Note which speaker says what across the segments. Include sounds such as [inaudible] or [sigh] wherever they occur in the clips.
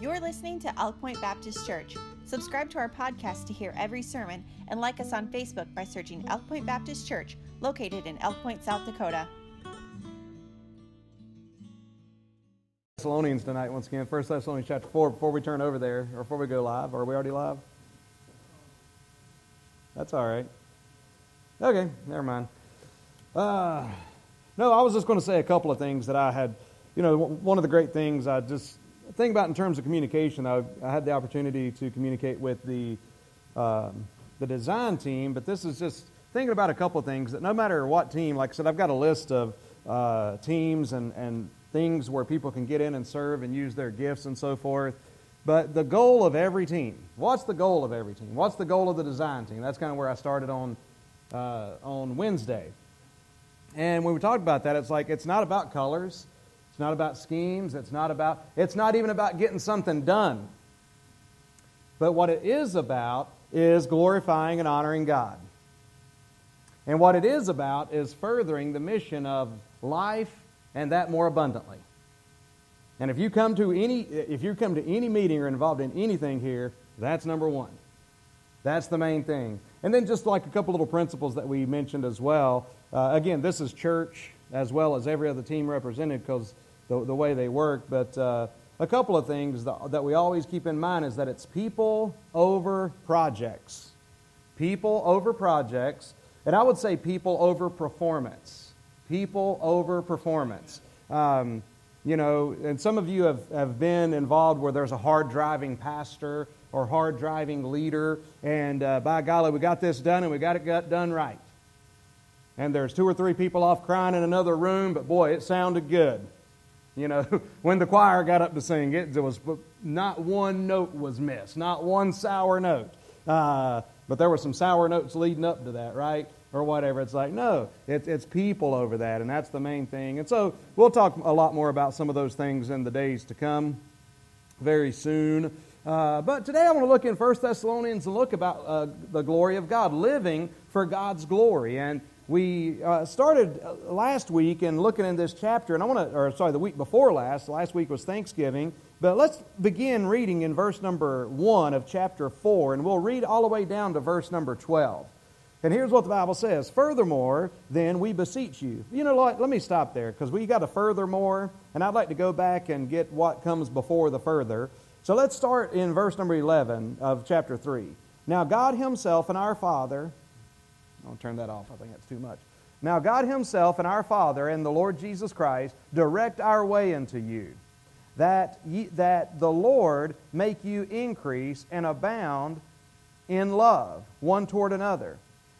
Speaker 1: You're listening to Elk Point Baptist Church. Subscribe to our podcast to hear every sermon and like us on Facebook by searching Elk Point Baptist Church, located in Elk Point, South Dakota.
Speaker 2: Thessalonians tonight once again. First Thessalonians chapter four. Before we turn over there, or before we go live, are we already live? That's all right. Okay, never mind. Uh, no, I was just going to say a couple of things that I had. You know, one of the great things I just think about in terms of communication. I, I had the opportunity to communicate with the um, the design team, but this is just thinking about a couple things that no matter what team, like I said, I've got a list of uh, teams and and things where people can get in and serve and use their gifts and so forth. But the goal of every team, what's the goal of every team? What's the goal of the design team? That's kind of where I started on, uh, on Wednesday. And when we talked about that, it's like it's not about colors, it's not about schemes, it's not about, it's not even about getting something done. But what it is about is glorifying and honoring God. And what it is about is furthering the mission of life and that more abundantly. And if you come to any if you come to any meeting or involved in anything here, that's number 1. That's the main thing. And then just like a couple little principles that we mentioned as well. Uh, again, this is church as well as every other team represented because the, the way they work. But uh, a couple of things that, we always keep in mind is that it's people over projects. People over projects. And I would say people over performance. People over performance. Um, you know, and some of you have, have been involved where there's a hard driving pastor or hard driving leader, and uh, by golly, we got this done and we got it got done right. And there's two or three people off crying in another room, but boy, it sounded good. You know, [laughs] when the choir got up to sing, it, it was not one note was missed, not one sour note. Uh, but there were some sour notes leading up to that, right? Or whatever. It's like, no, it, it's people over that, and that's the main thing. And so we'll talk a lot more about some of those things in the days to come very soon. Uh, but today I want to look in 1 Thessalonians and look about uh, the glory of God, living for God's glory. And we uh, started uh, last week in looking in this chapter, and I want to, or sorry, the week before last. Last week was Thanksgiving. But let's begin reading in verse number 1 of chapter 4, and we'll read all the way down to verse number 12. And here's what the Bible says Furthermore, then we beseech you. You know, let, let me stop there because we got a furthermore, and I'd like to go back and get what comes before the further. So let's start in verse number 11 of chapter 3. Now, God Himself and our Father, I'll turn that off, I think that's too much. Now, God Himself and our Father and the Lord Jesus Christ direct our way unto you, that, ye, that the Lord make you increase and abound in love one toward another,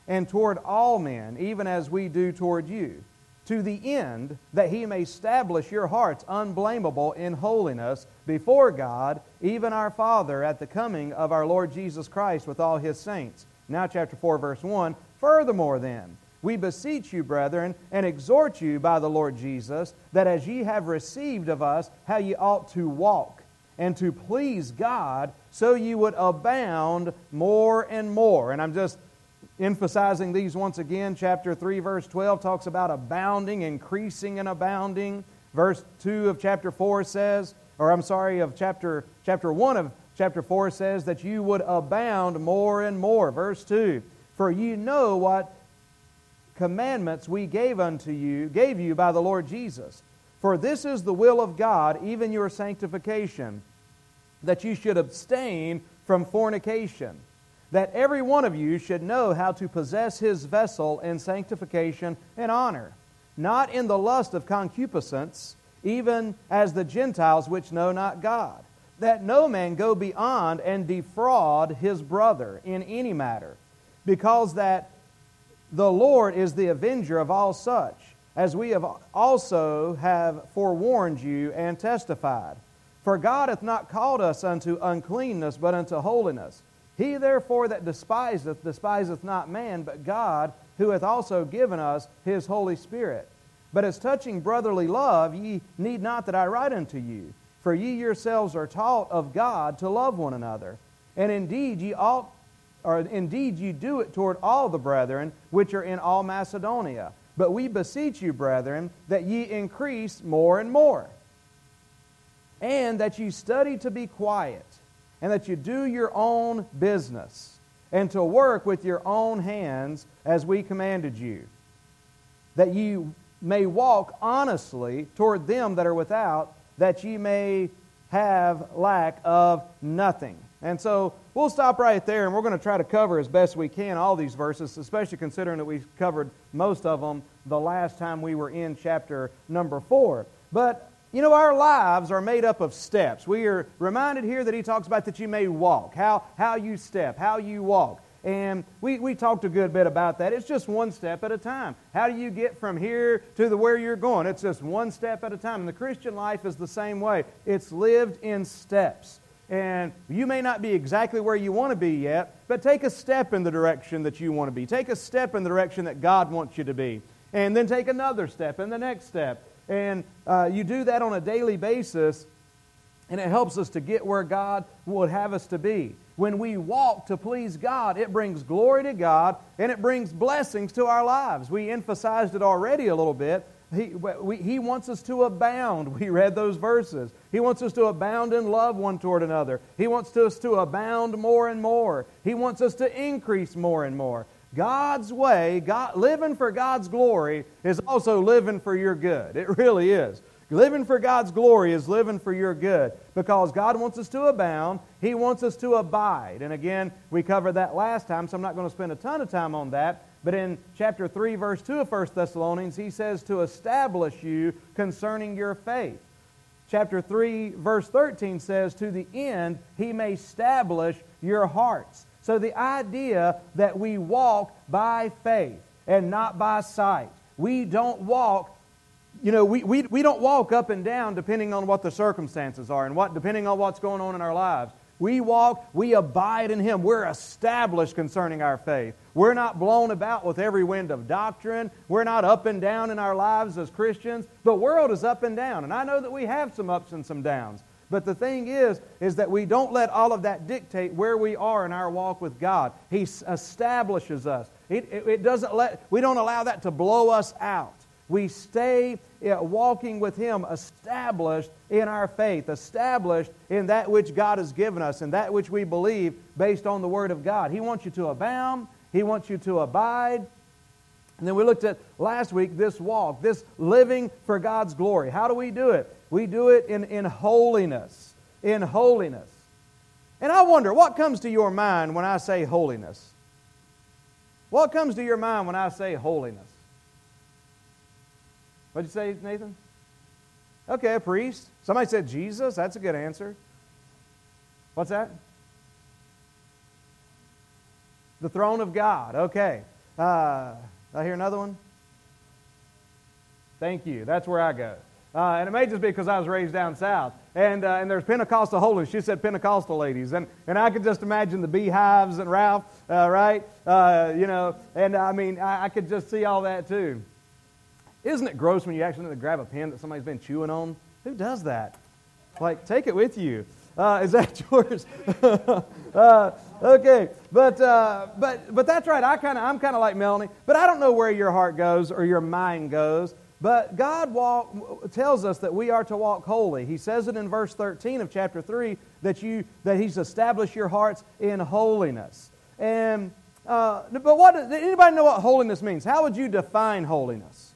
Speaker 2: and toward all men, even as we do toward you to the end that he may establish your hearts unblameable in holiness before God, even our Father, at the coming of our Lord Jesus Christ with all his saints. Now, chapter 4, verse 1 Furthermore, then, we beseech you, brethren, and exhort you by the Lord Jesus, that as ye have received of us how ye ought to walk, and to please God, so ye would abound more and more. And I'm just emphasizing these once again. Chapter 3, verse 12 talks about abounding, increasing and abounding. Verse 2 of chapter 4 says, or I'm sorry, of chapter, chapter 1 of chapter 4 says that you would abound more and more. Verse 2 For you know what commandments we gave unto you, gave you by the Lord Jesus. For this is the will of God, even your sanctification, that you should abstain from fornication that every one of you should know how to possess his vessel in sanctification and honor, not in the lust of concupiscence, even as the Gentiles which know not God, that no man go beyond and defraud his brother in any matter, because that the Lord is the avenger of all such, as we have also have forewarned you and testified. For God hath not called us unto uncleanness, but unto holiness. He therefore that despiseth, despiseth not man, but God, who hath also given us his Holy Spirit. But as touching brotherly love, ye need not that I write unto you, for ye yourselves are taught of God to love one another. And indeed ye ought or indeed ye do it toward all the brethren which are in all Macedonia. But we beseech you, brethren, that ye increase more and more and that you study to be quiet, and that you do your own business, and to work with your own hands as we commanded you, that you may walk honestly toward them that are without, that ye may have lack of nothing. And so we'll stop right there, and we're going to try to cover as best we can all these verses, especially considering that we covered most of them the last time we were in chapter number four. But, you know, our lives are made up of steps. We are reminded here that he talks about that you may walk, how, how you step, how you walk. And we, we talked a good bit about that. It's just one step at a time. How do you get from here to the where you're going? It's just one step at a time. And the Christian life is the same way. It's lived in steps. And you may not be exactly where you want to be yet, but take a step in the direction that you want to be. Take a step in the direction that God wants you to be. And then take another step and the next step. And uh, you do that on a daily basis, and it helps us to get where God would have us to be. When we walk to please God, it brings glory to God and it brings blessings to our lives. We emphasized it already a little bit. He, we, he wants us to abound. We read those verses. He wants us to abound in love one toward another. He wants us to abound more and more. He wants us to increase more and more. God's way, God, living for God's glory, is also living for your good. It really is. Living for God's glory is living for your good because God wants us to abound. He wants us to abide. And again, we covered that last time, so I'm not going to spend a ton of time on that. But in chapter 3, verse 2 of 1 Thessalonians, he says to establish you concerning your faith. Chapter 3, verse 13 says, To the end he may establish your hearts. So the idea that we walk by faith and not by sight. We don't walk you know, we, we, we don't walk up and down depending on what the circumstances are and what, depending on what's going on in our lives. We walk, we abide in Him. We're established concerning our faith. We're not blown about with every wind of doctrine. We're not up and down in our lives as Christians. The world is up and down, and I know that we have some ups and some downs. But the thing is, is that we don't let all of that dictate where we are in our walk with God. He establishes us. It, it, it doesn't let, we don't allow that to blow us out. We stay walking with Him, established in our faith, established in that which God has given us and that which we believe based on the Word of God. He wants you to abound, He wants you to abide. And then we looked at last week this walk, this living for God's glory. How do we do it? We do it in, in holiness. In holiness. And I wonder, what comes to your mind when I say holiness? What comes to your mind when I say holiness? What'd you say, Nathan? Okay, a priest. Somebody said Jesus. That's a good answer. What's that? The throne of God. Okay. Uh, I hear another one? Thank you. That's where I go. Uh, and it may just be because I was raised down south. And, uh, and there's Pentecostal holiness. She said Pentecostal ladies. And, and I could just imagine the beehives and Ralph, uh, right? Uh, you know, and I mean, I, I could just see all that too. Isn't it gross when you accidentally grab a pen that somebody's been chewing on? Who does that? Like, take it with you. Uh, is that [laughs] yours? [laughs] uh, okay, but uh, but but that's right. I kind of I'm kind of like Melanie, but I don't know where your heart goes or your mind goes. But God walk, tells us that we are to walk holy. He says it in verse 13 of chapter 3 that you that He's established your hearts in holiness. And uh, but what anybody know what holiness means? How would you define holiness?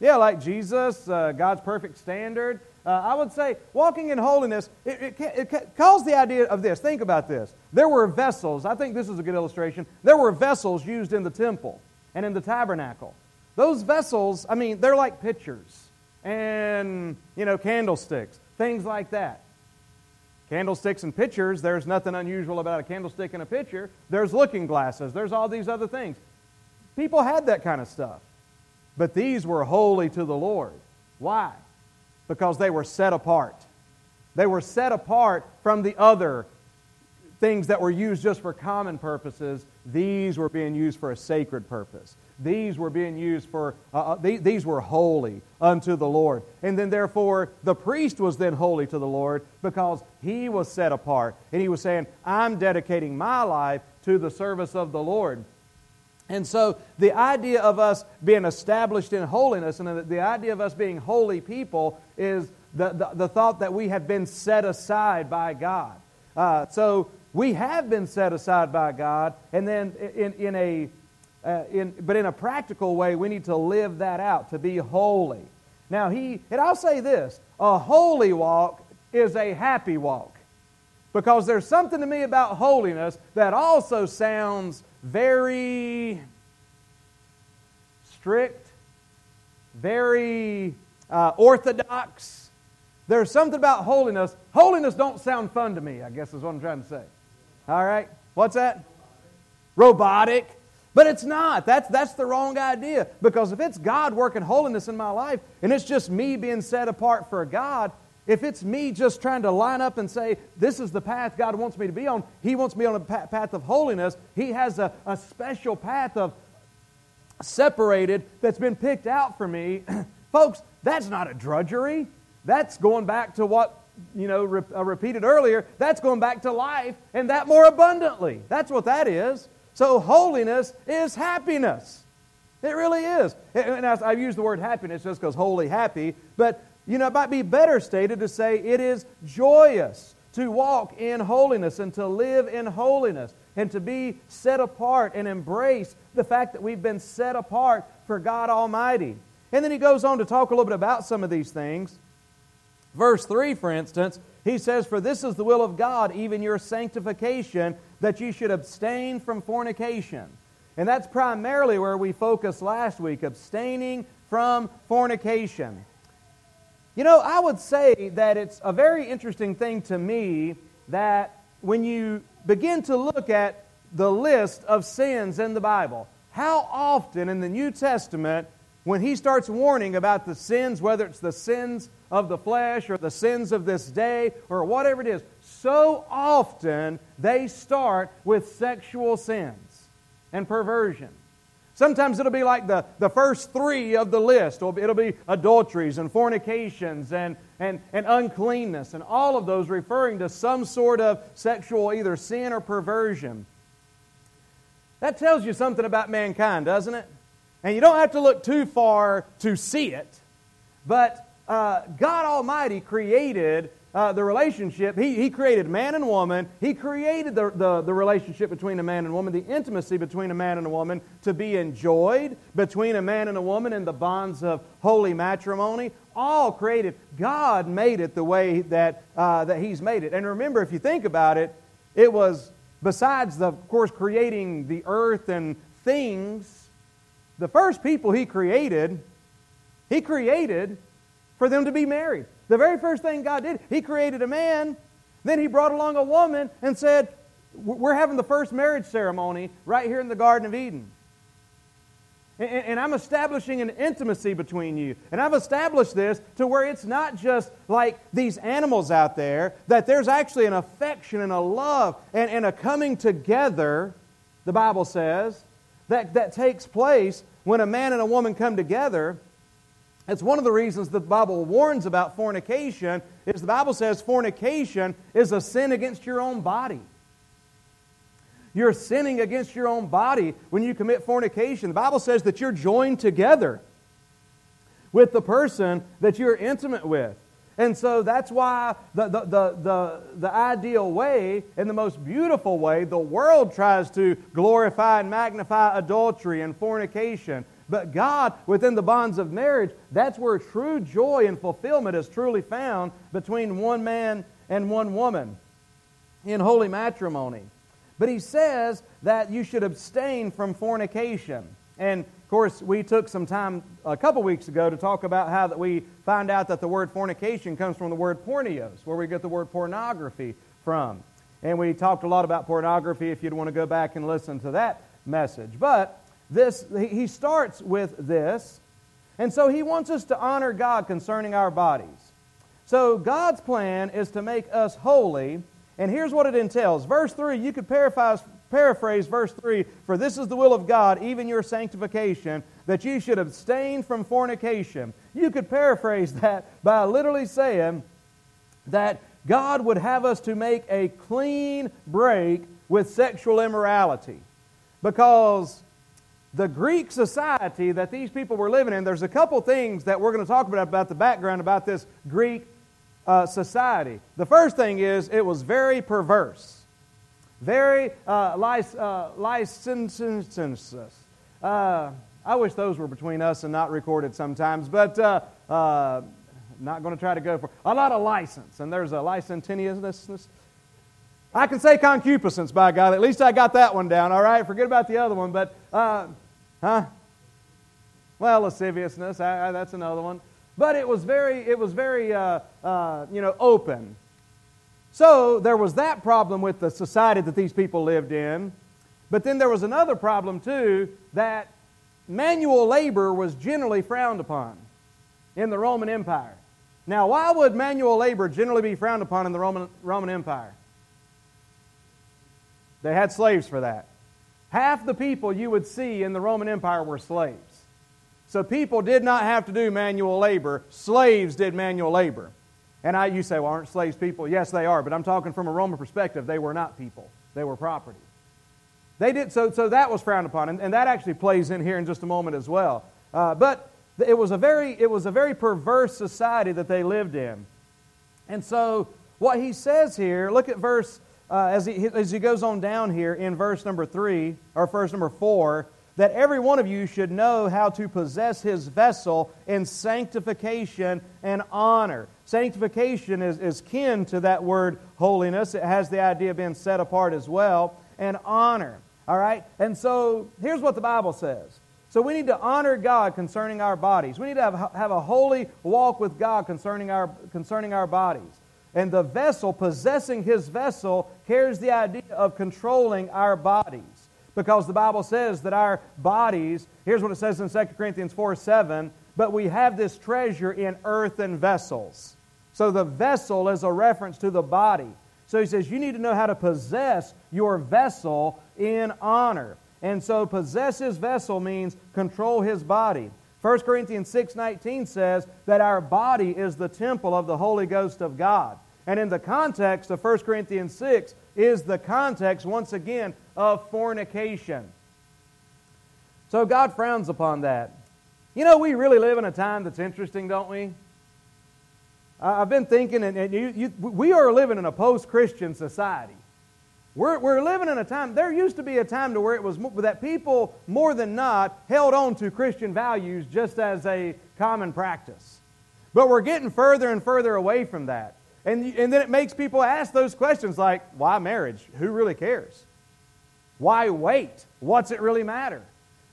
Speaker 2: Yeah, like Jesus, uh, God's perfect standard. Uh, I would say walking in holiness, it, it, it, calls the idea of this. Think about this. There were vessels, I think this is a good illustration. There were vessels used in the temple and in the tabernacle. Those vessels, I mean, they're like pitchers and, you know, candlesticks, things like that. Candlesticks and pitchers, there's nothing unusual about a candlestick and a pitcher. There's looking glasses, there's all these other things. People had that kind of stuff. But these were holy to the Lord. Why? Because they were set apart. They were set apart from the other things that were used just for common purposes. These were being used for a sacred purpose. These were being used for, uh, uh these, these were holy unto the Lord. And then, therefore, the priest was then holy to the Lord because he was set apart. And he was saying, I'm dedicating my life to the service of the Lord. And so the idea of us being established in holiness and the, idea of us being holy people is the, the, the, thought that we have been set aside by God. Uh, so we have been set aside by God, and then in, in a, uh, in, but in a practical way, we need to live that out, to be holy. Now, he, and I'll say this a holy walk is a happy walk. Because there's something to me about holiness that also sounds very strict, very uh, orthodox. There's something about holiness. Holiness don't sound fun to me, I guess is what I'm trying to say. All right? What's that? Robotic. But it's not. That's, that's the wrong idea. Because if it's God working holiness in my life and it's just me being set apart for God, if it's me just trying to line up and say, this is the path God wants me to be on, He wants me on a path of holiness, He has a, a special path of separated that's been picked out for me. [clears throat] Folks, that's not a drudgery. That's going back to what, you know, re- I repeated earlier. That's going back to life and that more abundantly. That's what that is. So holiness is happiness. It really is. And I've used the word happiness just because holy, happy, but you know, it might be better stated to say it is joyous to walk in holiness and to live in holiness and to be set apart and embrace the fact that we've been set apart for God Almighty. And then he goes on to talk a little bit about some of these things. Verse 3, for instance, he says, For this is the will of God, even your sanctification, that you should abstain from fornication. And that's primarily where we focused last week, abstaining from fornication. You know, I would say that it's a very interesting thing to me that when you begin to look at the list of sins in the Bible, how often in the New Testament, when he starts warning about the sins, whether it's the sins of the flesh or the sins of this day or whatever it is, so often they start with sexual sins and perversion. Sometimes it'll be like the, the first three of the list. It'll be, it'll be adulteries and fornications and, and, and uncleanness, and all of those referring to some sort of sexual either sin or perversion. That tells you something about mankind, doesn't it? And you don't have to look too far to see it, but uh, God Almighty created uh, the relationship. He, he created man and woman. He created the, the, the relationship between a man and woman, the intimacy between a man and a woman to be enjoyed between a man and a woman in the bonds of holy matrimony. All created. God made it the way that, uh, that He's made it. And remember, if you think about it, it was, besides, the, of course, creating the earth and things, the first people He created, He created for them to be married. The very first thing God did, He created a man, then He brought along a woman and said, We're having the first marriage ceremony right here in the Garden of Eden. And, I'm establishing an intimacy between you. And I've established this to where it's not just like these animals out there, that there's actually an affection and a love and, and a coming together, the Bible says, that, that takes place when a man and a woman come together it's one of the reasons the Bible warns about fornication is the Bible says fornication is a sin against your own body. You're sinning against your own body when you commit fornication. The Bible says that you're joined together with the person that you're intimate with. And so that's why the, the, the, the, the ideal way and the most beautiful way, the world tries to glorify and magnify adultery and fornication. But God, within the bonds of marriage, that's where true joy and fulfillment is truly found between one man and one woman in holy matrimony. But he says that you should abstain from fornication. And of course, we took some time a couple weeks ago to talk about how that we find out that the word fornication comes from the word porneos, where we get the word pornography from. And we talked a lot about pornography if you'd want to go back and listen to that message. But this, he starts with this. And so he wants us to honor God concerning our bodies. So God's plan is to make us holy. And here's what it entails. Verse 3, you could paraphrase, paraphrase verse 3 For this is the will of God, even your sanctification, that you should abstain from fornication. You could paraphrase that by literally saying that God would have us to make a clean break with sexual immorality. Because the Greek society that these people were living in, there's a couple things that we're going to talk about about the background about this Greek uh, society. The first thing is it was very perverse, very uh, uh, licentious. Uh, I wish those were between us and not recorded sometimes, but uh, uh, not going to try to go for a lot of license. And there's a licentiousness. I can say concupiscence, by God. At least I got that one down, all right? Forget about the other one, but, uh, huh? Well, lasciviousness, I, I, that's another one. But it was very, it was very, uh, uh, you know, open. So there was that problem with the society that these people lived in. But then there was another problem, too, that manual labor was generally frowned upon in the Roman Empire. Now, why would manual labor generally be frowned upon in the Roman, Roman Empire? They had slaves for that. Half the people you would see in the Roman Empire were slaves. So people did not have to do manual labor, slaves did manual labor. And I, you say, well, aren't slaves people? Yes, they are, but I'm talking from a Roman perspective. They were not people, they were property. They did, so, so that was frowned upon, and, and that actually plays in here in just a moment as well. Uh, but it was, a very, it was a very perverse society that they lived in. And so what he says here, look at verse uh, as, he, as he goes on down here in verse number 3, or verse number 4, that every one of you should know how to possess his vessel in sanctification and honor. Sanctification is, is kin to that word holiness. It has the idea of being set apart as well, and honor. All right? And so here's what the Bible says. So we need to honor God concerning our bodies. We need to have, have a holy walk with God concerning our, concerning our bodies. And the vessel, possessing his vessel, carries the idea of controlling our bodies. Because the Bible says that our bodies, here's what it says in 2 Corinthians 4 7, but we have this treasure in earthen vessels. So the vessel is a reference to the body. So he says you need to know how to possess your vessel in honor. And so possess his vessel means control his body. 1 Corinthians 6:19 says that our body is the temple of the Holy Ghost of God. And in the context of 1 Corinthians 6 is the context once again of fornication. So God frowns upon that. You know, we really live in a time that's interesting, don't we? I've been thinking, and you, you, we are living in a post Christian society. We're, we're living in a time, there used to be a time to where it was that people, more than not, held on to Christian values just as a common practice. But we're getting further and further away from that. And, and then it makes people ask those questions like, why marriage? Who really cares? Why wait? What's it really matter?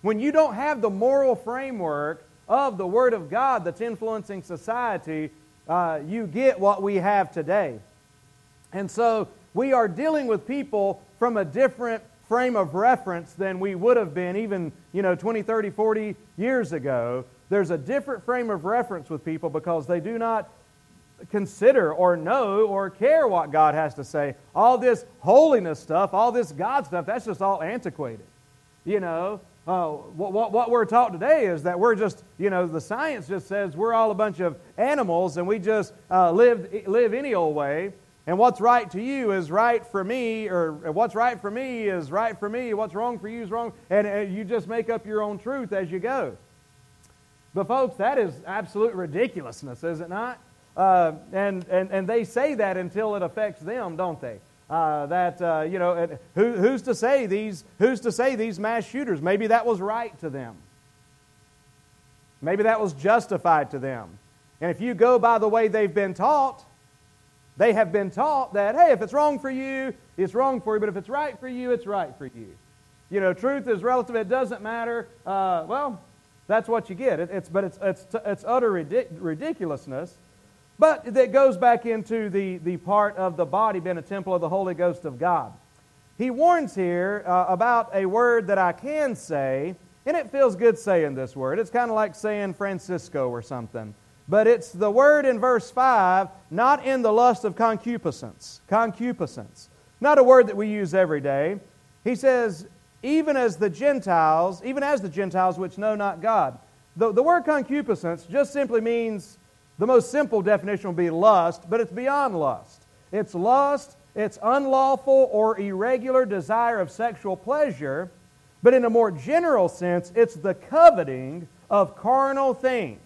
Speaker 2: When you don't have the moral framework of the Word of God that's influencing society, uh, you get what we have today. And so we are dealing with people from a different frame of reference than we would have been even, you know, 20, 30, 40 years ago. There's a different frame of reference with people because they do not consider or know or care what God has to say. All this holiness stuff, all this God stuff, that's just all antiquated. You know, uh, what, what, what, we're taught today is that we're just, you know, the science just says we're all a bunch of animals and we just uh, live, live any old way. And what's right to you is right for me, or what's right for me is right for me. What's wrong for you is wrong. And, and you just make up your own truth as you go. But, folks, that is absolute ridiculousness, is it not? Uh, and, and, and they say that until it affects them, don't they? Uh, that uh, you know, who, who's to say these? Who's to say these mass shooters? Maybe that was right to them. Maybe that was justified to them. And if you go by the way they've been taught, they have been taught that, hey, if it's wrong for you, it's wrong for you, but if it's right for you, it's right for you. You know, truth is relative, it doesn't matter. Uh, well, that's what you get. It, it's, but it's, it's, it's utter ridic- ridiculousness. But that goes back into the, the part of the body being a temple of the Holy Ghost of God. He warns here uh, about a word that I can say, and it feels good saying this word. It's kind of like saying Francisco or something. But it's the word in verse 5, not in the lust of concupiscence. Concupiscence. Not a word that we use every day. He says, even as the Gentiles, even as the Gentiles which know not God. The, the word concupiscence just simply means the most simple definition would be lust, but it's beyond lust. It's lust, it's unlawful or irregular desire of sexual pleasure But in a more general sense, it's the coveting of carnal things.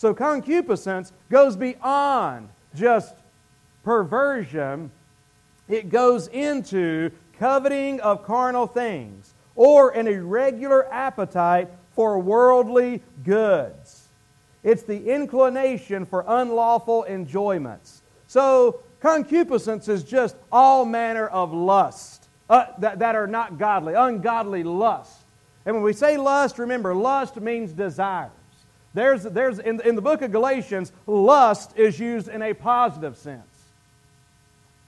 Speaker 2: So concupiscence goes beyond just perversion, it goes into coveting of carnal things or an irregular appetite for worldly goods. It's the inclination for unlawful enjoyments. So, concupiscence is just all manner of lust uh, that, that are not godly, ungodly lust. And when we say lust, remember, lust means desires. There's, there's in, in the book of Galatians, lust is used in a positive sense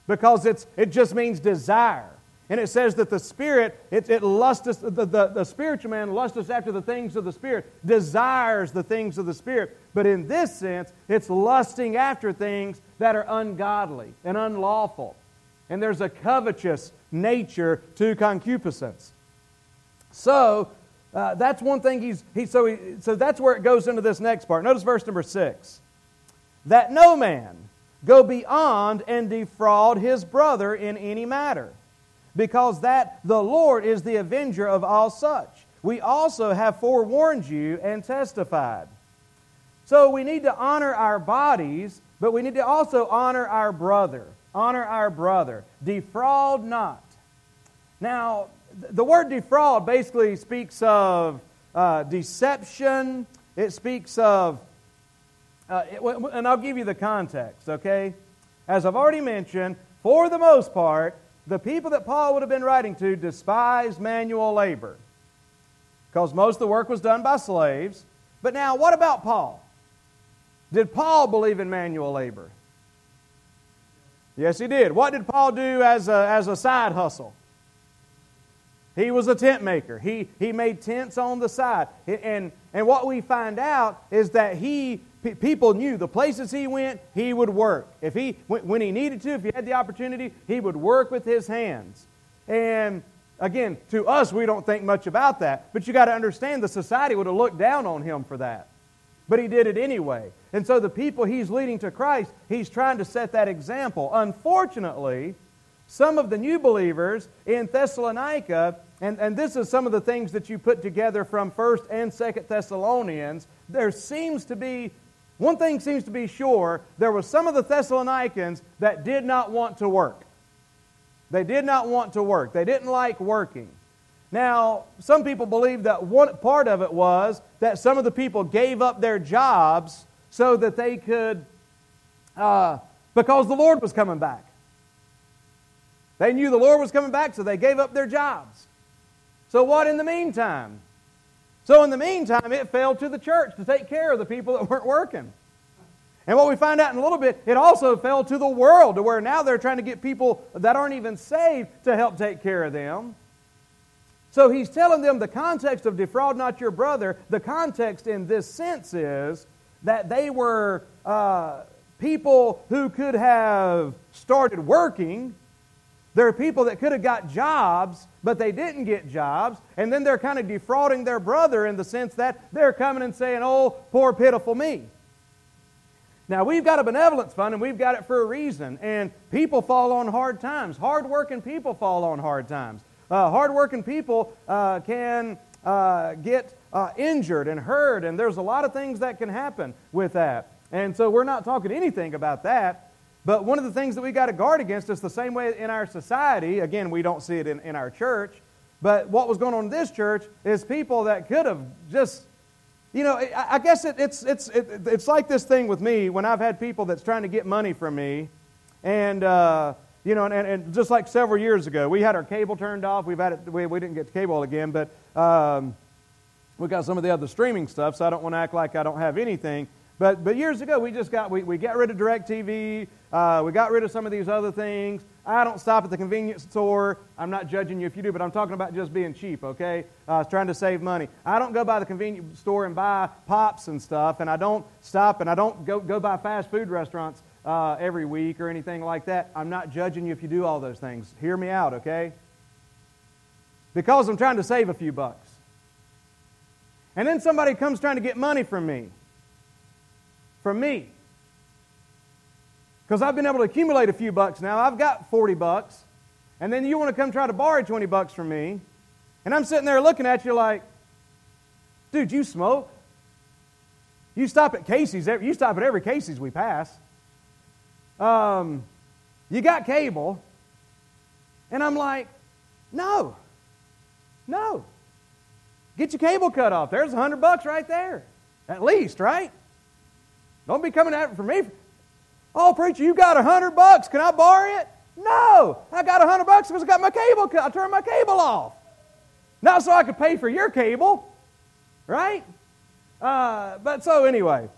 Speaker 2: because it's, it just means desire. And it says that the spirit, it, it lusteth, the, the, the spiritual man lusteth after the things of the spirit, desires the things of the spirit. But in this sense, it's lusting after things that are ungodly and unlawful. And there's a covetous nature to concupiscence. So, uh, that's one thing he's, he, so, he, so that's where it goes into this next part. Notice verse number six. That no man go beyond and defraud his brother in any matter because that the Lord is the avenger of all such. We also have forewarned you and testified. So we need to honor our bodies, but we need to also honor our brother. Honor our brother. Defraud not. Now, the word defraud basically speaks of uh, deception, it speaks of, uh, and I'll give you the context, okay? As I've already mentioned, for the most part, the people that Paul would have been writing to despised manual labor because most of the work was done by slaves. But now, what about Paul? Did Paul believe in manual labor? Yes, he did. What did Paul do as a, as a side hustle? He was a tent maker. He, he made tents on the side. And, and what we find out is that he people knew the places he went, he would work. If he, when he needed to, if he had the opportunity, he would work with his hands. And again, to us, we don't think much about that. But you got to understand the society would have looked down on him for that. But he did it anyway. And so the people he's leading to Christ, he's trying to set that example. Unfortunately, some of the new believers in Thessalonica, and, and this is some of the things that you put together from 1st and 2nd Thessalonians, there seems to be one thing seems to be sure there were some of the Thessalonians that did not want to work. They did not want to work, they didn't like working. Now, some people believe that one part of it was that some of the people gave up their jobs so that they could, uh, because the Lord was coming back. They knew the Lord was coming back, so they gave up their jobs. So, what in the meantime? So, in the meantime, it fell to the church to take care of the people that weren't working. And what we find out in a little bit, it also fell to the world to where now they're trying to get people that aren't even saved to help take care of them. So he's telling them the context of defraud not your brother, the context in this sense is that they were uh, people who could have started working there are people that could have got jobs, but they didn't get jobs, and then they're kind of defrauding their brother in the sense that they're coming and saying, Oh, poor, pitiful me. Now, we've got a benevolence fund, and we've got it for a reason, and people fall on hard times. Hardworking people fall on hard times. Uh, hardworking people uh, can uh, get uh, injured and hurt, and there's a lot of things that can happen with that. And so we're not talking anything about that. But one of the things that we got to guard against is the same way in our society. Again, we don't see it in, in our church. But what was going on in this church is people that could have just, you know, I, I guess it, it's, it's, it, it's like this thing with me when I've had people that's trying to get money from me. And, uh, you know, and, and, just like several years ago, we had our cable turned off. We've had it, we, we didn't get cable again, but um, we got some of the other streaming stuff, so I don't want to act like I don't have anything. But, but years ago, we just got, we, we got rid of DirecTV. Uh, we got rid of some of these other things. I don't stop at the convenience store. I'm not judging you if you do, but I'm talking about just being cheap, okay? Uh, trying to save money. I don't go by the convenience store and buy pops and stuff, and I don't stop and I don't go, go by fast food restaurants uh, every week or anything like that. I'm not judging you if you do all those things. Hear me out, okay? Because I'm trying to save a few bucks. And then somebody comes trying to get money from me. From me. Because I've been able to accumulate a few bucks now. I've got 40 bucks. And then you want to come try to borrow 20 bucks from me. And I'm sitting there looking at you like, dude, you smoke? You stop at Casey's, you stop at every Casey's we pass. Um, you got cable. And I'm like, no, no. Get your cable cut off. There's a hundred bucks right there. At least, right? Don't be coming at it for me. Oh, preacher, you got a hundred bucks. Can I borrow it? No. I got a hundred bucks because I got my cable. I turned my cable off. Not so I could pay for your cable. Right? Uh, but so anyway,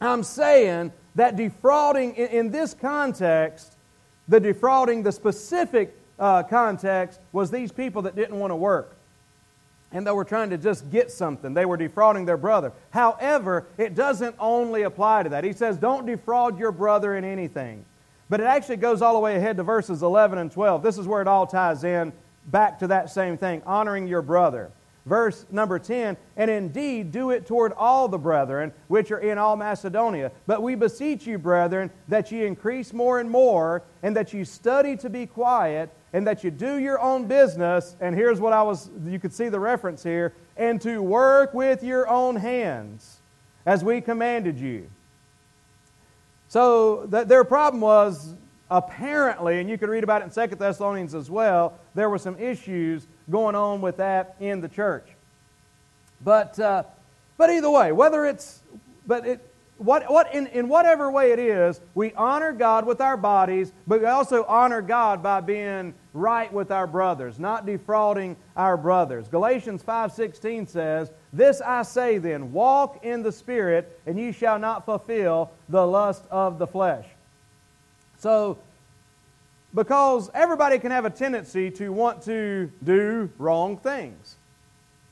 Speaker 2: I'm saying that defrauding in, in this context, the defrauding, the specific uh, context was these people that didn't want to work and they were trying to just get something. They were defrauding their brother. However, it doesn't only apply to that. He says, Don't defraud your brother in anything. But it actually goes all the way ahead to verses 11 and 12. This is where it all ties in back to that same thing honoring your brother. Verse number 10, and indeed do it toward all the brethren which are in all Macedonia. But we beseech you, brethren, that ye increase more and more, and that ye study to be quiet, and that you do your own business. And here's what I was, you could see the reference here, and to work with your own hands, as we commanded you. So th- their problem was apparently, and you could read about it in Second Thessalonians as well, there were some issues going on with that in the church. But, uh, but either way, whether it's, but it, what, what, in, in whatever way it is, we honor God with our bodies, but we also honor God by being right with our brothers, not defrauding our brothers. Galatians 5.16 says, This I say then, walk in the Spirit, and ye shall not fulfill the lust of the flesh. So, because everybody can have a tendency to want to do wrong things.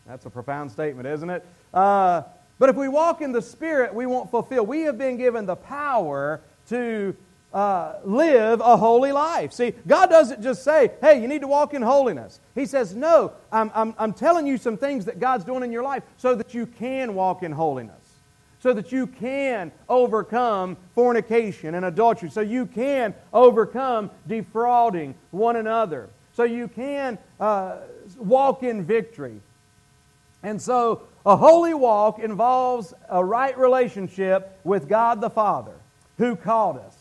Speaker 2: That's a profound statement, isn't it? Uh, but if we walk in the Spirit, we won't fulfill. We have been given the power to uh, live a holy life. See, God doesn't just say, hey, you need to walk in holiness. He says, no, I'm, I'm, I'm telling you some things that God's doing in your life so that you can walk in holiness so that you can overcome fornication and adultery, so you can overcome defrauding one another, so you can uh, walk in victory. And so a holy walk involves a right relationship with God the Father who called us.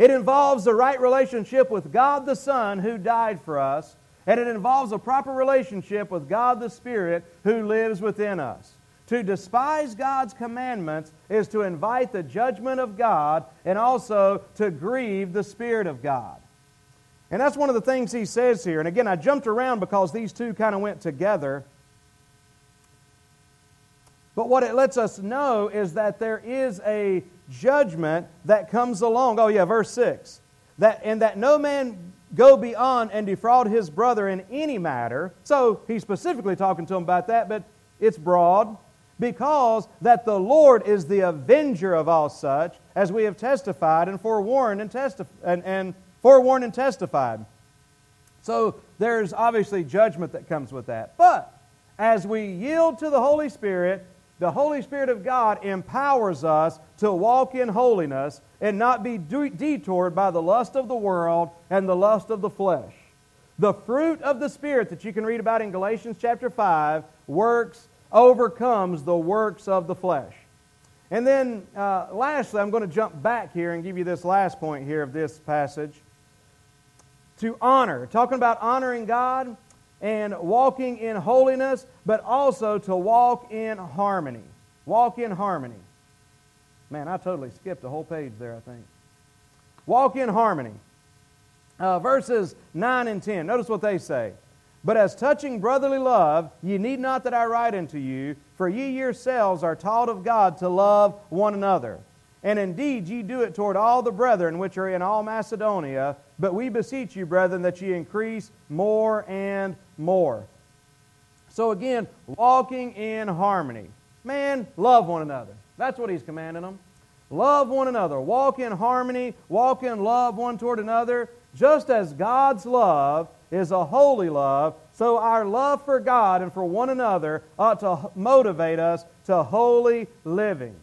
Speaker 2: It involves the right relationship with God the Son who died for us. And it involves a proper relationship with God the Spirit who lives within us. To despise God's commandments is to invite the judgment of God and also to grieve the Spirit of God. And that's one of the things he says here. And again, I jumped around because these two kind of went together. But what it lets us know is that there is a judgment that comes along. Oh, yeah, verse 6. That, and that no man go beyond and defraud his brother in any matter. So he's specifically talking to him about that, but it's broad because that the Lord is the avenger of all such, as we have testified and forewarned and, testif- and, and forewarned and testified. So there's obviously judgment that comes with that. But as we yield to the Holy Spirit, the Holy Spirit of God empowers us to walk in holiness and not be detoured by the lust of the world and the lust of the flesh. The fruit of the Spirit that you can read about in Galatians chapter 5 works overcomes the works of the flesh. And then, uh, lastly, I'm going to jump back here and give you this last point here of this passage. To honor, talking about honoring God and walking in holiness, but also to walk in harmony. Walk in harmony. Man, I totally skipped a whole page there, I think. Walk in harmony. Uh, verses 9 and 10. Notice what they say. But as touching brotherly love, ye need not that I write unto you, for ye yourselves are taught of God to love one another. And indeed ye do it toward all the brethren which are in all Macedonia, but we beseech you, brethren, that ye increase more and more. So again, walking in harmony. Man, love one another. That's what he's commanding them. Love one another. Walk in harmony. Walk in love one toward another. Just as God's love is a holy love, so our love for God and for one another ought to motivate us to holy living.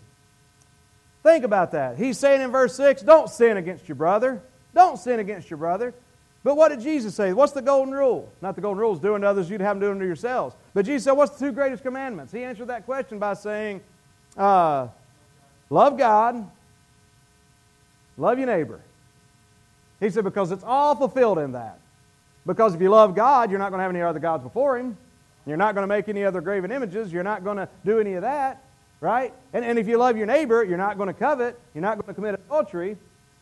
Speaker 2: Think about that. He's saying in verse 6 don't sin against your brother. Don't sin against your brother. But what did Jesus say? What's the golden rule? Not the golden rule is doing to others, you'd have them do unto yourselves. But Jesus said, What's the two greatest commandments? He answered that question by saying, uh, Love God, love your neighbor. He said, Because it's all fulfilled in that. Because if you love God, you're not going to have any other gods before Him. You're not going to make any other graven images. You're not going to do any of that, right? And, and if you love your neighbor, you're not going to covet. You're not going to commit adultery.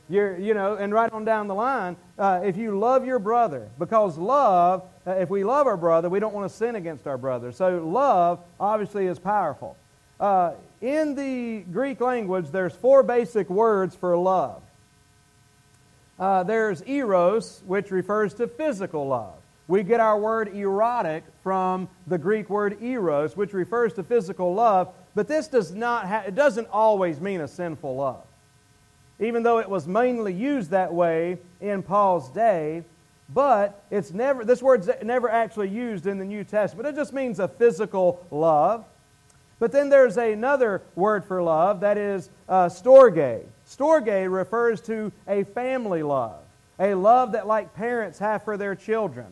Speaker 2: You're, you know, and right on down the line, uh, if you love your brother, because love, uh, if we love our brother, we don't want to sin against our brother. So love obviously is powerful. Uh, in the Greek language, there's four basic words for love. Uh, there's eros, which refers to physical love. We get our word erotic from the Greek word eros, which refers to physical love, but this does not ha- it doesn't always mean a sinful love even though it was mainly used that way in Paul's day. But it's never, this word's never actually used in the New Testament. It just means a physical love. But then there's another word for love that is uh, storge. Storge refers to a family love, a love that like parents have for their children.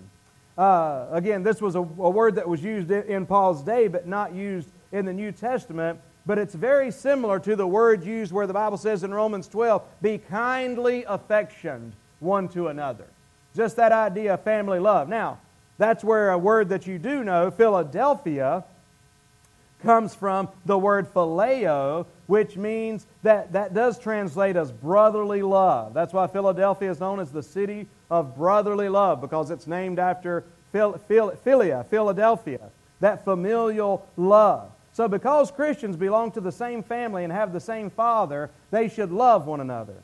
Speaker 2: Uh, again, this was a, a word that was used in Paul's day, but not used in the New Testament but it's very similar to the word used where the Bible says in Romans 12, be kindly affectioned one to another. Just that idea of family love. Now, that's where a word that you do know, Philadelphia, comes from the word phileo, which means that that does translate as brotherly love. That's why Philadelphia is known as the city of brotherly love, because it's named after Phil, Phil, Philia, Philadelphia, that familial love. So, because Christians belong to the same family and have the same Father, they should love one another.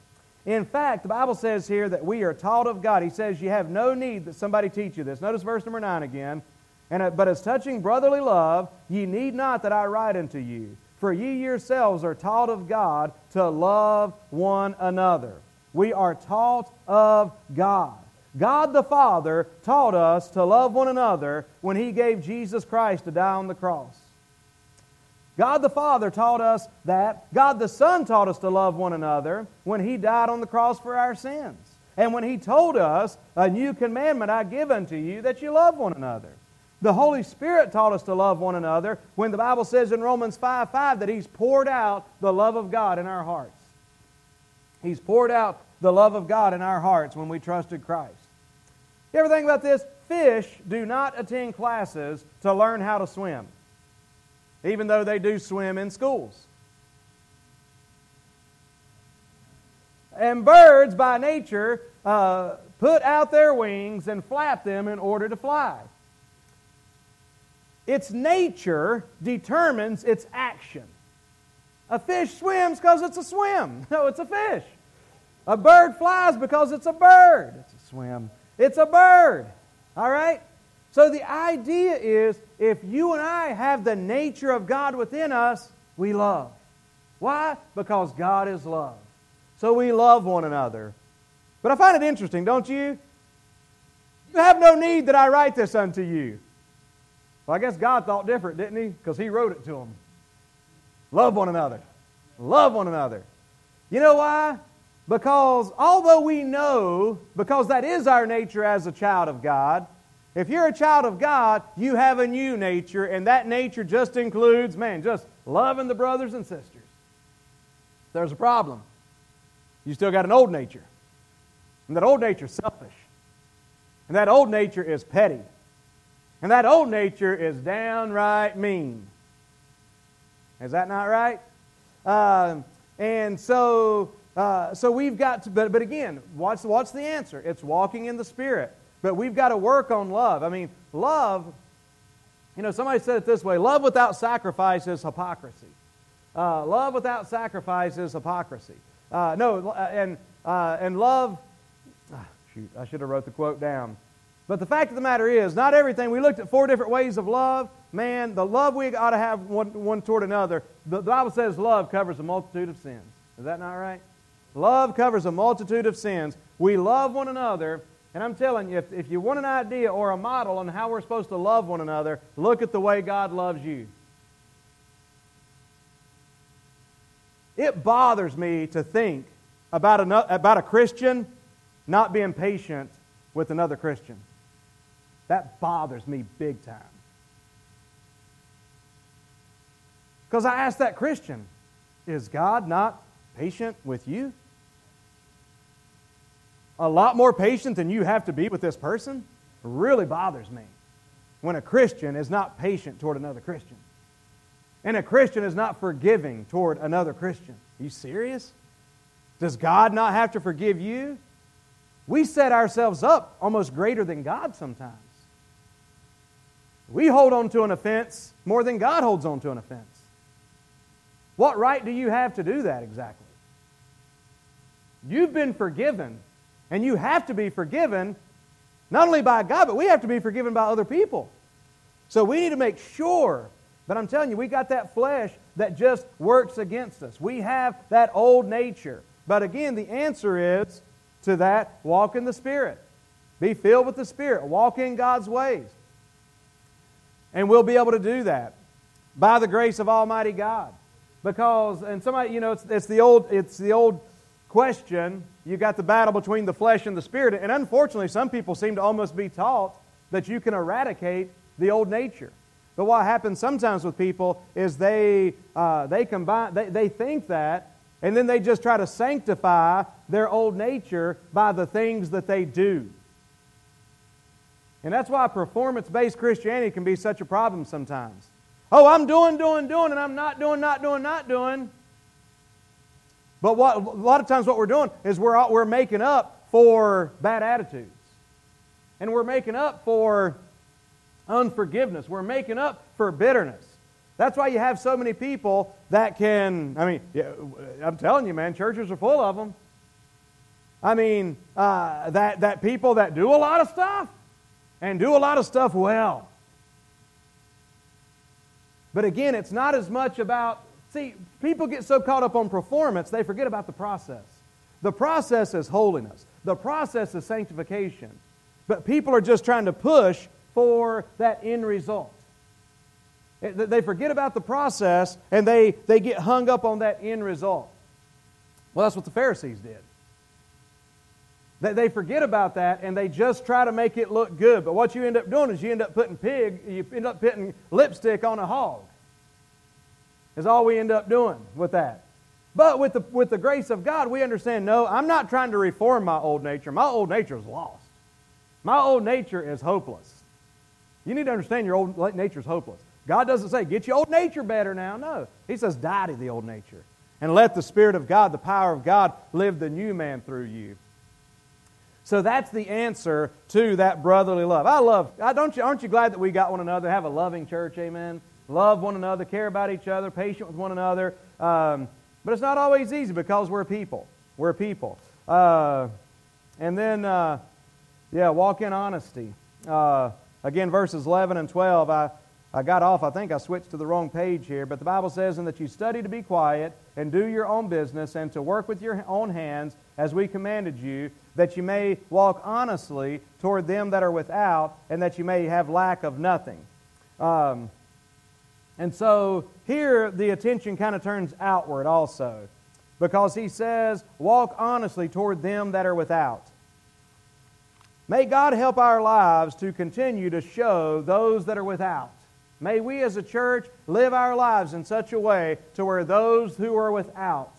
Speaker 2: In fact, the Bible says here that we are taught of God. He says you have no need that somebody teach you this. Notice verse number 9 again. And, uh, but as touching brotherly love, ye need not that I write unto you. For ye yourselves are taught of God to love one another. We are taught of God. God the Father taught us to love one another when He gave Jesus Christ to die on the cross. God the Father taught us that. God the Son taught us to love one another when He died on the cross for our sins. And when He told us, A new commandment I give unto you, that you love one another. The Holy Spirit taught us to love one another when the Bible says in Romans 5 5 that He's poured out the love of God in our hearts. He's poured out the love of God in our hearts when we trusted Christ. You ever think about this? Fish do not attend classes to learn how to swim even though they do swim in schools. And birds, by nature, uh, put out their wings and flap them in order to fly. Its nature determines its action. A fish swims because it's a swim. [laughs] No, it's a fish. A bird flies because it's a bird. It's a swim. It's a bird. All right? So the idea is if you and I have the nature of God within us, we love. Why? Because God is love. So we love one another. But I find it interesting, don't you? You have no need that I write this unto you. Well, I guess God thought different, didn't he? Because he wrote it to them. Love one another. Love one another. You know why? Because although we know, because that is our nature as a child of God, if you're a child of God, you have a new nature, and that nature just includes, man, just loving the brothers and sisters. There's a problem. You still got an old nature. And that old nature is selfish. And that old nature is petty. And that old nature is downright mean. Is that not right? Uh, and so, uh, so we've got to, but, but again, what's, what's the answer? It's walking in the Spirit. But we've got to work on love. I mean, love, you know, somebody said it this way love without sacrifice is hypocrisy. Uh, love without sacrifice is hypocrisy. Uh, no, uh, and, uh, and love, ah, shoot, I should have wrote the quote down. But the fact of the matter is, not everything. We looked at four different ways of love. Man, the love we ought to have one, one toward another. The, the Bible says love covers a multitude of sins. Is that not right? Love covers a multitude of sins. We love one another and I'm telling you, if, if you want an idea or a model on how we're supposed to love one another, look at the way God loves you. It bothers me to think about about a Christian not being patient with another Christian. That bothers me big time. Because I asked that Christian, is God not patient with you? A lot more patient than you have to be with this person? Really bothers me when a Christian is not patient toward another Christian. And a Christian is not forgiving toward another Christian. Are you serious? Does God not have to forgive you? We set ourselves up almost greater than God sometimes. We hold on to an offense more than God holds on to an offense. What right do you have to do that exactly? You've been forgiven, and you have to be forgiven not only by God, but we have to be forgiven by other people. So we need to make sure. But I'm telling you, we got that flesh that just works against us. We have that old nature. But again, the answer is to that walk in the Spirit. Be filled with the Spirit. Walk in God's ways. And we'll be able to do that by the grace of Almighty God. Because, and somebody, you know, it's, it's, the old, it's the old question. You got the battle between the flesh and the spirit. And unfortunately, some people seem to almost be taught that you can eradicate the old nature. But what happens sometimes with people is they, uh, they combine, they, they think that, and then they just try to sanctify their old nature by the things that they do. And that's why performance based Christianity can be such a problem sometimes. Oh, I'm doing, doing, doing, and I'm not doing, not doing, not doing. But what, a lot of times, what we're doing is we're, we're making up for bad attitudes. And we're making up for unforgiveness. We're making up for bitterness. That's why you have so many people that can, I mean, yeah, I'm telling you, man, churches are full of them. I mean, uh, that, that people that do a lot of stuff and do a lot of stuff well. But again, it's not as much about, see, people get so caught up on performance, they forget about the process. The process is holiness, the process is sanctification. But people are just trying to push for that end result. They forget about the process and they, they get hung up on that end result. Well, that's what the Pharisees did. They, they forget about that and they just try to make it look good. But what you end up doing is you end up putting pig, you end up putting lipstick on a hog. Is all we end up doing with that. But with the, with the grace of God, we understand no, I'm not trying to reform my old nature. My old nature is lost. My old nature is hopeless. You need to understand your old nature is hopeless. God doesn't say, get your old nature better now. No. He says, die to the old nature. And let the Spirit of God, the power of God, live the new man through you. So that's the answer to that brotherly love. I love, I don't you, aren't you glad that we got one another, have a loving church, amen? Love one another, care about each other, patient with one another. Um, but it's not always easy because we're people. We're people. Uh, and then, uh, yeah, walk in honesty. Uh, again, verses 11 and 12, I, I got off. I think I switched to the wrong page here. But the Bible says, And that you study to be quiet and do your own business and to work with your own hands as we commanded you, that you may walk honestly toward them that are without, and that you may have lack of nothing. Um, and so here the attention kind of turns outward also, because he says, Walk honestly toward them that are without. May God help our lives to continue to show those that are without. May we as a church live our lives in such a way to where those who are without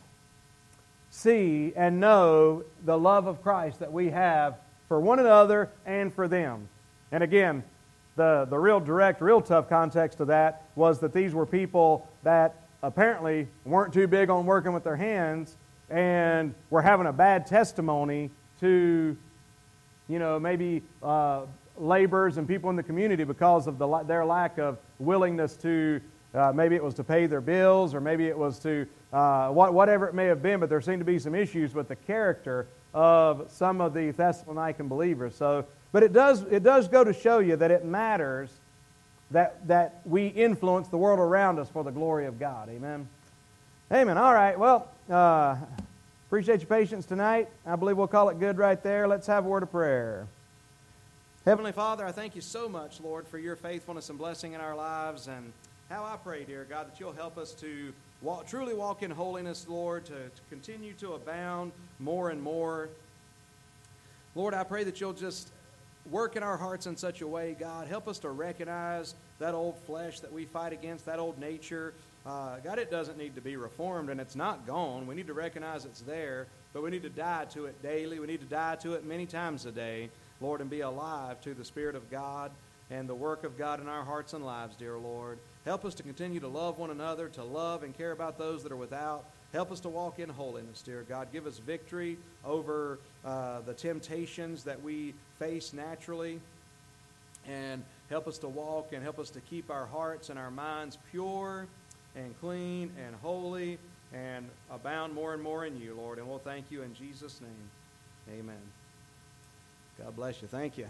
Speaker 2: see and know the love of Christ that we have for one another and for them. And again, the, the real direct, real tough context of that was that these were people that apparently weren't too big on working with their hands and were having a bad testimony to, you know, maybe uh, laborers and people in the community because of the, their lack of willingness to, uh, maybe it was to pay their bills or maybe it was to uh, what, whatever it may have been, but there seemed to be some issues with the character of some of the Thessalonican believers. So, but it does, it does go to show you that it matters that, that we influence the world around us for the glory of God. Amen. Amen. All right. Well, uh, appreciate your patience tonight. I believe we'll call it good right there. Let's have a word of prayer. Heavenly Father, I thank you so much, Lord, for your faithfulness and blessing in our lives. And how I pray, dear God, that you'll help us to walk, truly walk in holiness, Lord, to, to continue to abound more and more. Lord, I pray that you'll just work in our hearts in such a way, God. Help us to recognize that old flesh that we fight against, that old nature. Uh, God, it doesn't need to be reformed, and it's not gone. We need to recognize it's there, but we need to die to it daily. We need to die to it many times a day, Lord, and be alive to the Spirit of God and the work of God in our hearts and lives, dear Lord. Help us to continue to love one another, to love and care about those that are without. Help us to walk in holiness, dear God. Give us victory over uh, the temptations that we face naturally. And help us to walk and help us to keep our hearts and our minds pure and clean and holy and abound more and more in you, Lord. And we'll thank you in Jesus' name. Amen. God bless you. Thank you.